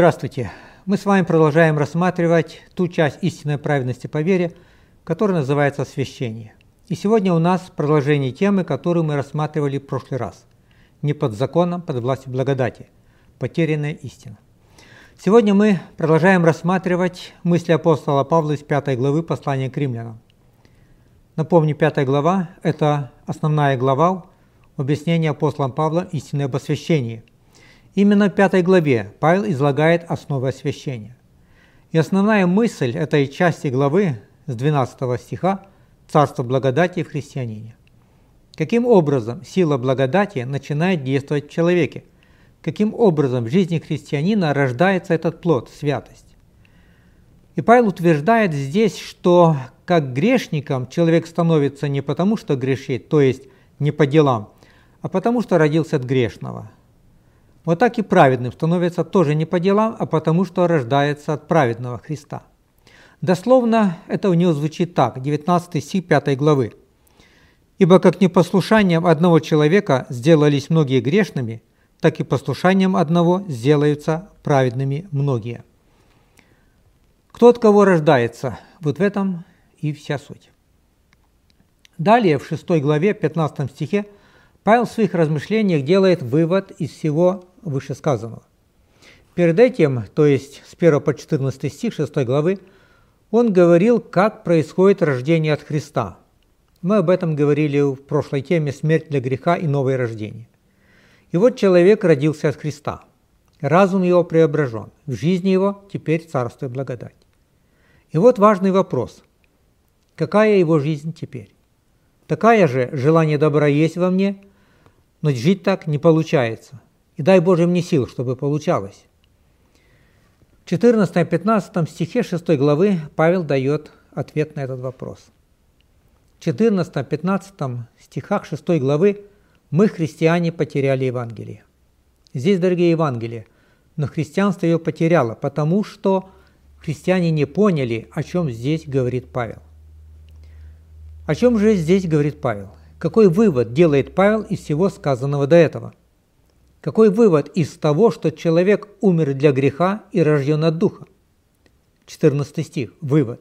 Здравствуйте! Мы с вами продолжаем рассматривать ту часть истинной праведности по вере, которая называется освящение. И сегодня у нас продолжение темы, которую мы рассматривали в прошлый раз. Не под законом, под властью благодати. Потерянная истина. Сегодня мы продолжаем рассматривать мысли апостола Павла из 5 главы послания к римлянам. Напомню, 5 глава – это основная глава объяснения апостолом Павла истины об освящении. Именно в 5 главе Павел излагает основы освящения. И основная мысль этой части главы с 12 стиха Царство благодати в христианине. Каким образом сила благодати начинает действовать в человеке? Каким образом в жизни христианина рождается этот плод, святость? И Павел утверждает здесь, что как грешником человек становится не потому, что грешит, то есть не по делам, а потому, что родился от грешного. Вот так и праведным становится тоже не по делам, а потому, что рождается от праведного Христа. Дословно это у него звучит так, 19 стих 5 главы. «Ибо как непослушанием одного человека сделались многие грешными, так и послушанием одного сделаются праведными многие». Кто от кого рождается? Вот в этом и вся суть. Далее, в 6 главе, 15 стихе, Павел в своих размышлениях делает вывод из всего вышесказанного. Перед этим, то есть с 1 по 14 стих 6 главы, он говорил, как происходит рождение от Христа. Мы об этом говорили в прошлой теме «Смерть для греха и новое рождение». И вот человек родился от Христа. Разум его преображен. В жизни его теперь царство и благодать. И вот важный вопрос. Какая его жизнь теперь? Такая же желание добра есть во мне, но жить так не получается. И дай Боже мне сил, чтобы получалось. 14-15 стихе 6 главы Павел дает ответ на этот вопрос. В 14-15 стихах 6 главы мы, христиане, потеряли Евангелие. Здесь, дорогие Евангелие, но христианство ее потеряло, потому что христиане не поняли, о чем здесь говорит Павел. О чем же здесь говорит Павел? Какой вывод делает Павел из всего сказанного до этого – какой вывод из того, что человек умер для греха и рожден от Духа? 14 стих. Вывод.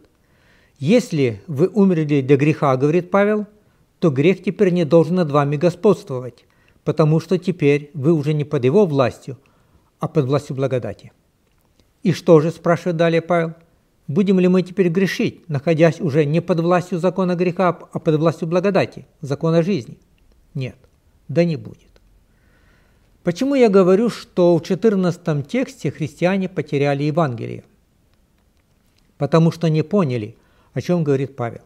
Если вы умерли для греха, говорит Павел, то грех теперь не должен над вами господствовать, потому что теперь вы уже не под его властью, а под властью благодати. И что же, спрашивает далее Павел, будем ли мы теперь грешить, находясь уже не под властью закона греха, а под властью благодати, закона жизни? Нет, да не будет. Почему я говорю, что в 14 тексте христиане потеряли Евангелие? Потому что не поняли, о чем говорит Павел.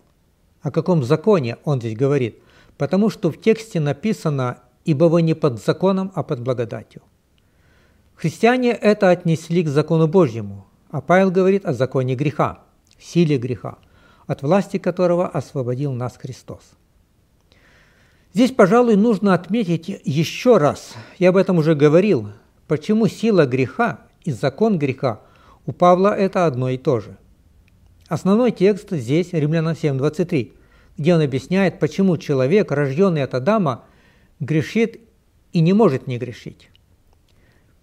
О каком законе он здесь говорит? Потому что в тексте написано «Ибо вы не под законом, а под благодатью». Христиане это отнесли к закону Божьему, а Павел говорит о законе греха, силе греха, от власти которого освободил нас Христос. Здесь, пожалуй, нужно отметить еще раз, я об этом уже говорил, почему сила греха и закон греха у Павла это одно и то же. Основной текст здесь Римлянам 7.23, где он объясняет, почему человек, рожденный от Адама, грешит и не может не грешить.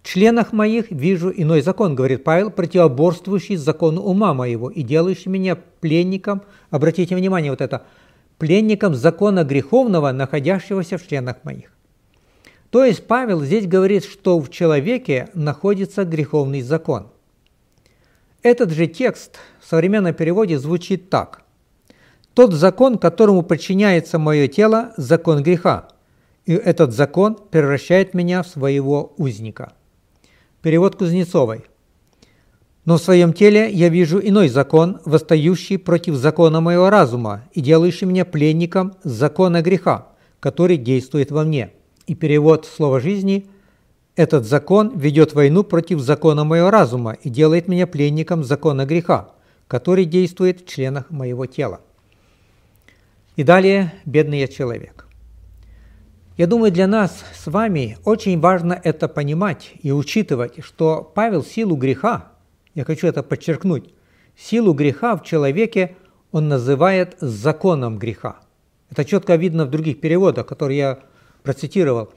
В членах моих вижу иной закон, говорит Павел, противоборствующий закону ума моего и делающий меня пленником, обратите внимание, вот это – пленником закона греховного, находящегося в членах моих. То есть Павел здесь говорит, что в человеке находится греховный закон. Этот же текст в современном переводе звучит так. «Тот закон, которому подчиняется мое тело, закон греха, и этот закон превращает меня в своего узника». Перевод Кузнецовой. Но в своем теле я вижу иной закон, восстающий против закона моего разума и делающий меня пленником закона греха, который действует во мне. И перевод слова жизни «Этот закон ведет войну против закона моего разума и делает меня пленником закона греха, который действует в членах моего тела». И далее «Бедный я человек». Я думаю, для нас с вами очень важно это понимать и учитывать, что Павел силу греха – я хочу это подчеркнуть, силу греха в человеке он называет законом греха. Это четко видно в других переводах, которые я процитировал.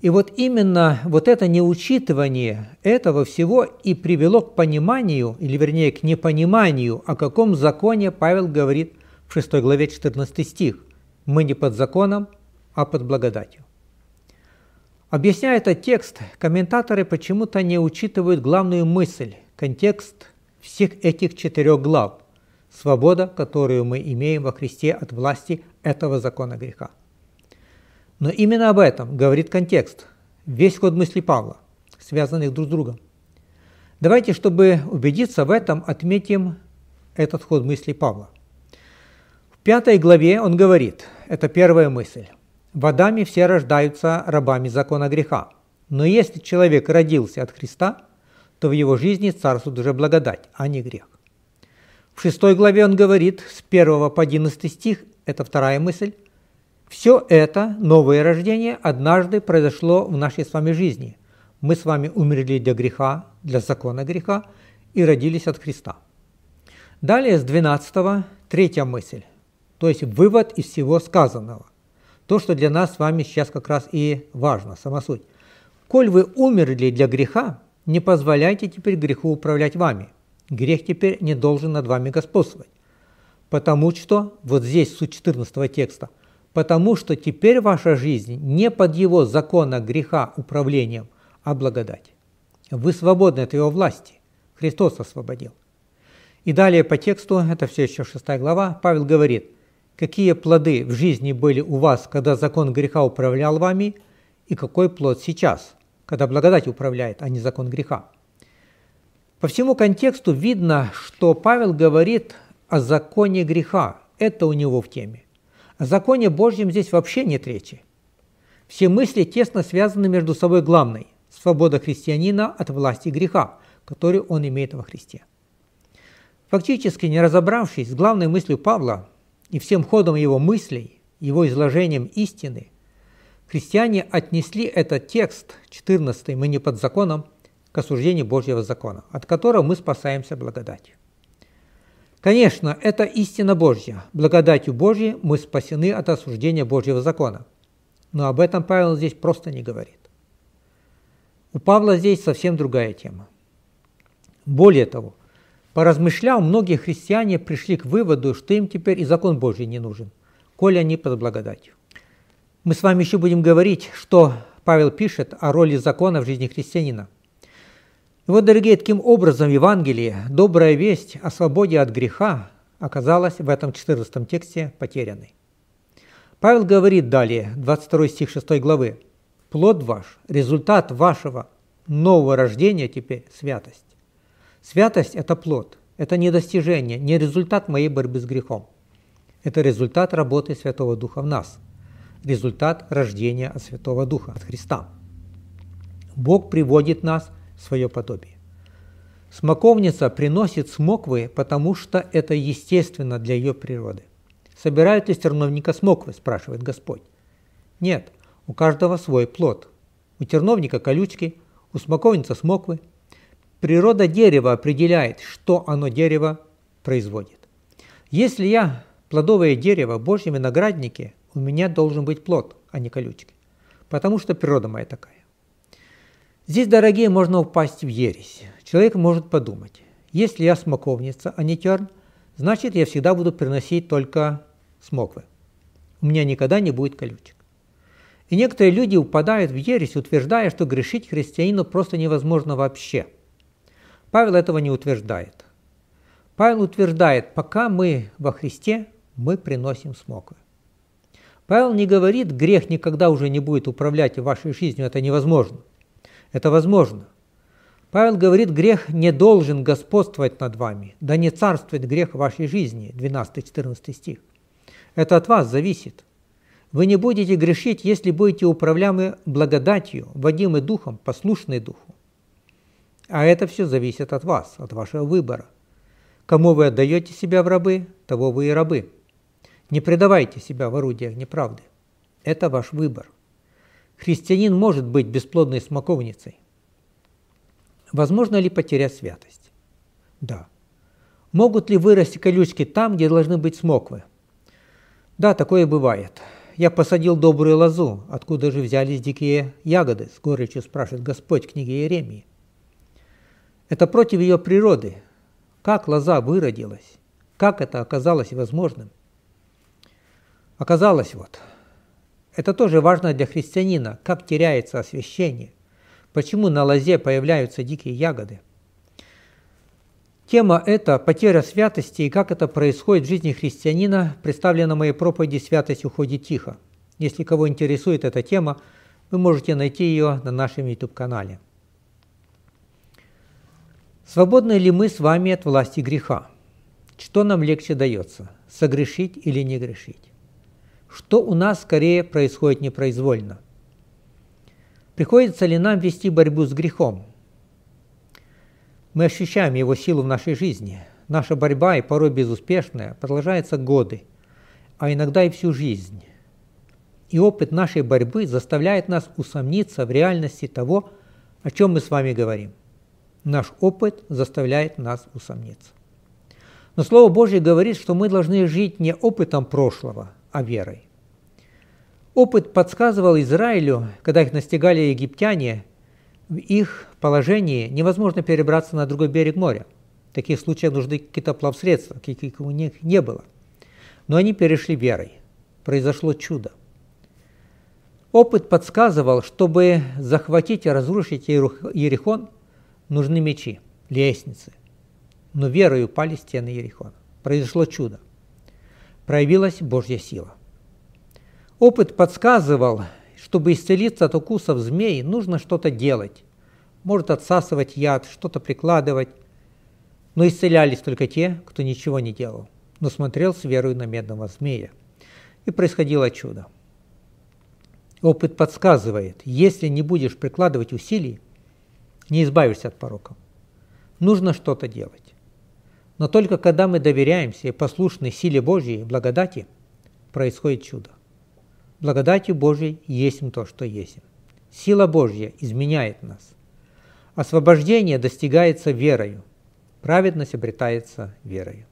И вот именно вот это неучитывание этого всего и привело к пониманию, или вернее к непониманию, о каком законе Павел говорит в 6 главе 14 стих. «Мы не под законом, а под благодатью». Объясняя этот текст, комментаторы почему-то не учитывают главную мысль, контекст всех этих четырех глав – свобода, которую мы имеем во Христе от власти этого закона греха. Но именно об этом говорит контекст, весь ход мысли Павла, связанных друг с другом. Давайте, чтобы убедиться в этом, отметим этот ход мысли Павла. В пятой главе он говорит, это первая мысль, в Адаме все рождаются рабами закона греха. Но если человек родился от Христа, то в его жизни царствует уже благодать, а не грех. В шестой главе он говорит, с 1 по 11 стих, это вторая мысль, все это, новое рождение, однажды произошло в нашей с вами жизни. Мы с вами умерли для греха, для закона греха и родились от Христа. Далее с 12 третья мысль, то есть вывод из всего сказанного. То, что для нас с вами сейчас как раз и важно, сама суть. Коль вы умерли для греха, не позволяйте теперь греху управлять вами. Грех теперь не должен над вами господствовать. Потому что, вот здесь суть 14 текста – потому что теперь ваша жизнь не под его закона греха управлением, а благодать. Вы свободны от его власти. Христос освободил. И далее по тексту, это все еще 6 глава, Павел говорит, какие плоды в жизни были у вас, когда закон греха управлял вами, и какой плод сейчас, когда благодать управляет, а не закон греха. По всему контексту видно, что Павел говорит о законе греха. Это у него в теме. О законе Божьем здесь вообще нет речи. Все мысли тесно связаны между собой главной – свобода христианина от власти греха, которую он имеет во Христе. Фактически, не разобравшись с главной мыслью Павла и всем ходом его мыслей, его изложением истины, христиане отнесли этот текст, 14 «Мы не под законом», к осуждению Божьего закона, от которого мы спасаемся благодатью. Конечно, это истина Божья. Благодатью Божьей мы спасены от осуждения Божьего закона. Но об этом Павел здесь просто не говорит. У Павла здесь совсем другая тема. Более того, поразмышляв, многие христиане пришли к выводу, что им теперь и закон Божий не нужен, коли они под благодатью. Мы с вами еще будем говорить, что Павел пишет о роли закона в жизни христианина – и вот, дорогие, таким образом в Евангелии добрая весть о свободе от греха оказалась в этом 14 тексте потерянной. Павел говорит далее, 22 стих 6 главы, «Плод ваш, результат вашего нового рождения теперь – святость». Святость – это плод, это не достижение, не результат моей борьбы с грехом. Это результат работы Святого Духа в нас, результат рождения от Святого Духа, от Христа. Бог приводит нас свое подобие. Смоковница приносит смоквы, потому что это естественно для ее природы. Собирают ли терновника смоквы, спрашивает Господь. Нет, у каждого свой плод. У терновника колючки, у смоковницы смоквы. Природа дерева определяет, что оно дерево производит. Если я плодовое дерево, Божьи виноградники, у меня должен быть плод, а не колючки. Потому что природа моя такая. Здесь, дорогие, можно упасть в ересь. Человек может подумать, если я смоковница, а не терн, значит, я всегда буду приносить только смоквы. У меня никогда не будет колючек. И некоторые люди упадают в ересь, утверждая, что грешить христианину просто невозможно вообще. Павел этого не утверждает. Павел утверждает, пока мы во Христе, мы приносим смоквы. Павел не говорит, грех никогда уже не будет управлять вашей жизнью, это невозможно – это возможно. Павел говорит, грех не должен господствовать над вами, да не царствует грех в вашей жизни, 12-14 стих. Это от вас зависит. Вы не будете грешить, если будете управляемы благодатью, водимы духом, послушны духу. А это все зависит от вас, от вашего выбора. Кому вы отдаете себя в рабы, того вы и рабы. Не предавайте себя в орудиях неправды. Это ваш выбор. Христианин может быть бесплодной смоковницей. Возможно ли потерять святость? Да. Могут ли вырасти колючки там, где должны быть смоквы? Да, такое бывает. я посадил добрую лозу, откуда же взялись дикие ягоды?» С горечью спрашивает Господь в книге Иеремии. Это против ее природы. Как лоза выродилась? Как это оказалось возможным? Оказалось вот. Это тоже важно для христианина, как теряется освящение. Почему на лозе появляются дикие ягоды? Тема эта – потеря святости и как это происходит в жизни христианина, представлена в моей проповеди «Святость уходит тихо». Если кого интересует эта тема, вы можете найти ее на нашем YouTube-канале. Свободны ли мы с вами от власти греха? Что нам легче дается – согрешить или не грешить? Что у нас скорее происходит непроизвольно? Приходится ли нам вести борьбу с грехом? Мы ощущаем его силу в нашей жизни. Наша борьба, и порой безуспешная, продолжается годы, а иногда и всю жизнь. И опыт нашей борьбы заставляет нас усомниться в реальности того, о чем мы с вами говорим. Наш опыт заставляет нас усомниться. Но Слово Божье говорит, что мы должны жить не опытом прошлого, а верой. Опыт подсказывал Израилю, когда их настигали египтяне, в их положении невозможно перебраться на другой берег моря. В таких случаях нужны какие-то плавсредства, каких у них не было. Но они перешли верой. Произошло чудо. Опыт подсказывал, чтобы захватить и разрушить Ерихон, нужны мечи, лестницы. Но верой упали стены Ерихона. Произошло чудо. Проявилась Божья сила. Опыт подсказывал, чтобы исцелиться от укусов змей, нужно что-то делать. Может отсасывать яд, что-то прикладывать. Но исцелялись только те, кто ничего не делал, но смотрел с верой на медного змея. И происходило чудо. Опыт подсказывает, если не будешь прикладывать усилий, не избавишься от пороков. Нужно что-то делать. Но только когда мы доверяемся и послушны силе Божьей благодати, происходит чудо. Благодатью Божьей есть то, что есть. Сила Божья изменяет нас. Освобождение достигается верою. Праведность обретается верою.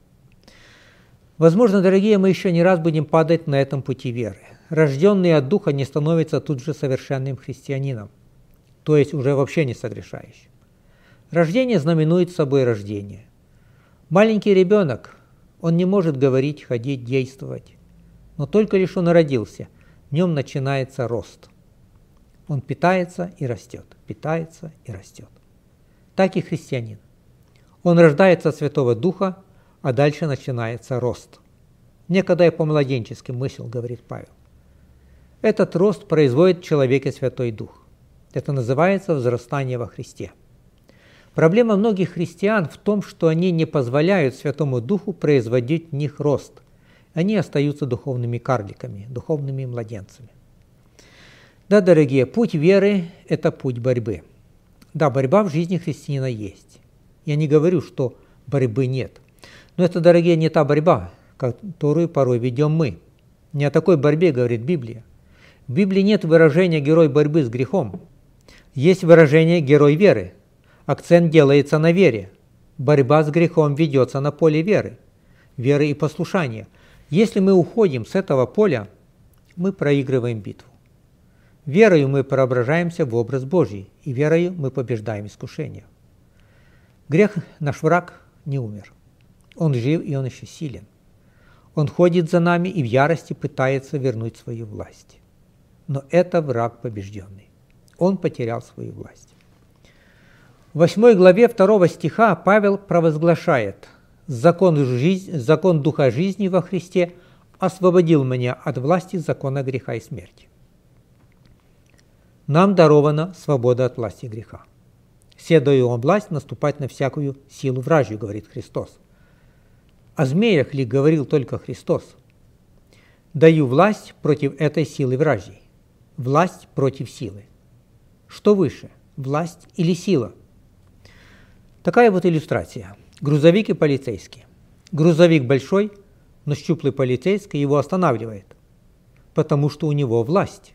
Возможно, дорогие, мы еще не раз будем падать на этом пути веры. Рожденный от Духа не становится тут же совершенным христианином, то есть уже вообще не согрешающим. Рождение знаменует собой рождение. Маленький ребенок, он не может говорить, ходить, действовать. Но только лишь он родился, в нем начинается рост. Он питается и растет, питается и растет. Так и христианин. Он рождается от Святого Духа, а дальше начинается рост. Некогда я по-младенчески мыслил, говорит Павел. Этот рост производит в человеке Святой Дух. Это называется взрастание во Христе. Проблема многих христиан в том, что они не позволяют Святому Духу производить в них рост они остаются духовными карликами, духовными младенцами. Да, дорогие, путь веры – это путь борьбы. Да, борьба в жизни христианина есть. Я не говорю, что борьбы нет. Но это, дорогие, не та борьба, которую порой ведем мы. Не о такой борьбе говорит Библия. В Библии нет выражения «герой борьбы с грехом». Есть выражение «герой веры». Акцент делается на вере. Борьба с грехом ведется на поле веры. Веры и послушания. Если мы уходим с этого поля, мы проигрываем битву. Верою мы преображаемся в образ Божий, и верою мы побеждаем искушение. Грех, наш враг, не умер. Он жив, и он еще силен. Он ходит за нами и в ярости пытается вернуть свою власть. Но это враг побежденный. Он потерял свою власть. В 8 главе 2 стиха Павел провозглашает – закон, жизнь, закон Духа жизни во Христе освободил меня от власти закона греха и смерти. Нам дарована свобода от власти греха. Все даю вам власть наступать на всякую силу вражью, говорит Христос. О змеях ли говорил только Христос? Даю власть против этой силы вражьей. Власть против силы. Что выше, власть или сила? Такая вот иллюстрация – Грузовик и полицейский. Грузовик большой, но щуплый полицейский его останавливает, потому что у него власть.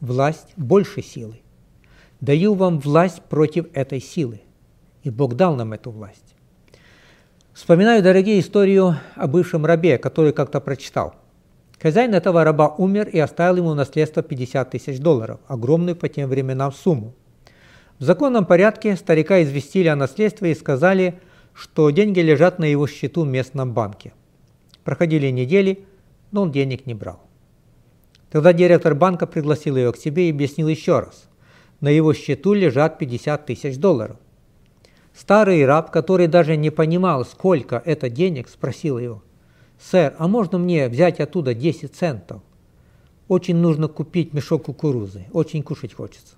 Власть больше силы. Даю вам власть против этой силы. И Бог дал нам эту власть. Вспоминаю, дорогие, историю о бывшем рабе, который как-то прочитал. Хозяин этого раба умер и оставил ему наследство 50 тысяч долларов, огромную по тем временам сумму. В законном порядке старика известили о наследстве и сказали, что деньги лежат на его счету в местном банке. Проходили недели, но он денег не брал. Тогда директор банка пригласил его к себе и объяснил еще раз. На его счету лежат 50 тысяч долларов. Старый раб, который даже не понимал, сколько это денег, спросил его – «Сэр, а можно мне взять оттуда 10 центов? Очень нужно купить мешок кукурузы, очень кушать хочется».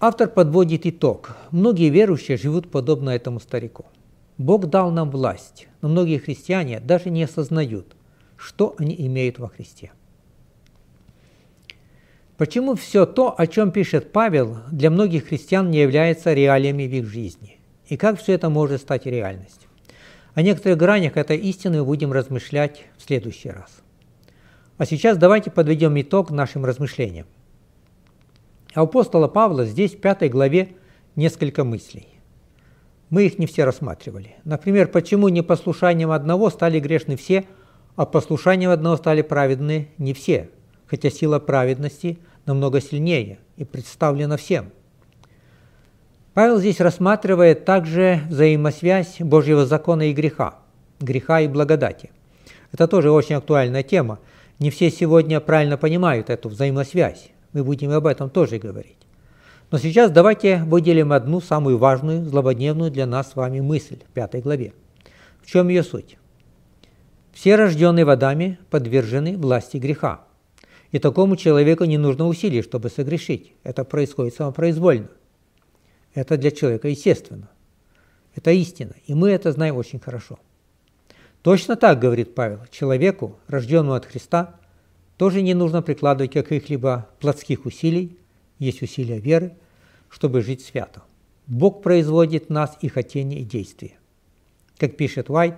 Автор подводит итог. Многие верующие живут подобно этому старику. Бог дал нам власть, но многие христиане даже не осознают, что они имеют во Христе. Почему все то, о чем пишет Павел, для многих христиан не является реалиями в их жизни? И как все это может стать реальностью? О некоторых гранях этой истины будем размышлять в следующий раз. А сейчас давайте подведем итог нашим размышлениям. У апостола Павла здесь в пятой главе несколько мыслей. Мы их не все рассматривали. Например, почему непослушанием одного стали грешны все, а послушанием одного стали праведны не все, хотя сила праведности намного сильнее и представлена всем – Павел здесь рассматривает также взаимосвязь Божьего закона и греха, греха и благодати. Это тоже очень актуальная тема. Не все сегодня правильно понимают эту взаимосвязь. Мы будем об этом тоже говорить. Но сейчас давайте выделим одну самую важную, злободневную для нас с вами мысль в пятой главе. В чем ее суть? Все рожденные водами подвержены власти греха. И такому человеку не нужно усилий, чтобы согрешить. Это происходит самопроизвольно. Это для человека естественно. Это истина, и мы это знаем очень хорошо. Точно так, говорит Павел, человеку, рожденному от Христа, тоже не нужно прикладывать каких-либо плотских усилий, есть усилия веры, чтобы жить свято. Бог производит в нас и хотение, и действия. Как пишет Уайт,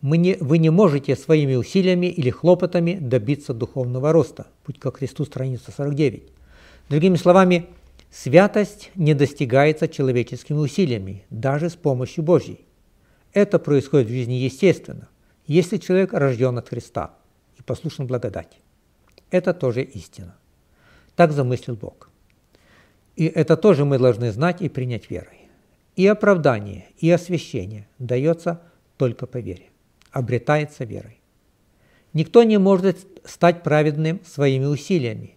мы не, вы не можете своими усилиями или хлопотами добиться духовного роста. Путь ко Христу, страница 49. Другими словами, Святость не достигается человеческими усилиями, даже с помощью Божьей. Это происходит в жизни естественно, если человек рожден от Христа и послушен благодати. Это тоже истина. Так замыслил Бог. И это тоже мы должны знать и принять верой. И оправдание, и освящение дается только по вере, обретается верой. Никто не может стать праведным своими усилиями.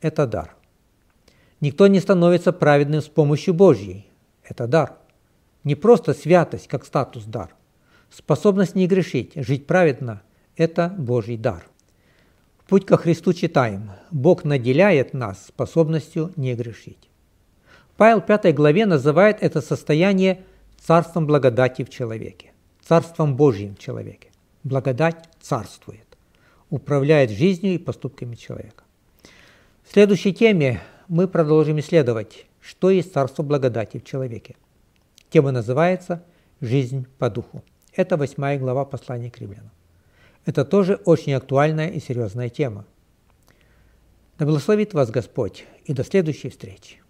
Это дар. Никто не становится праведным с помощью Божьей. Это дар. Не просто святость, как статус дар. Способность не грешить, жить праведно – это Божий дар. В путь ко Христу читаем «Бог наделяет нас способностью не грешить». Павел в пятой главе называет это состояние царством благодати в человеке, царством Божьим в человеке. Благодать царствует, управляет жизнью и поступками человека. В следующей теме мы продолжим исследовать, что есть царство благодати в человеке. Тема называется «Жизнь по духу». Это восьмая глава послания к римлянам. Это тоже очень актуальная и серьезная тема. Да благословит вас Господь и до следующей встречи.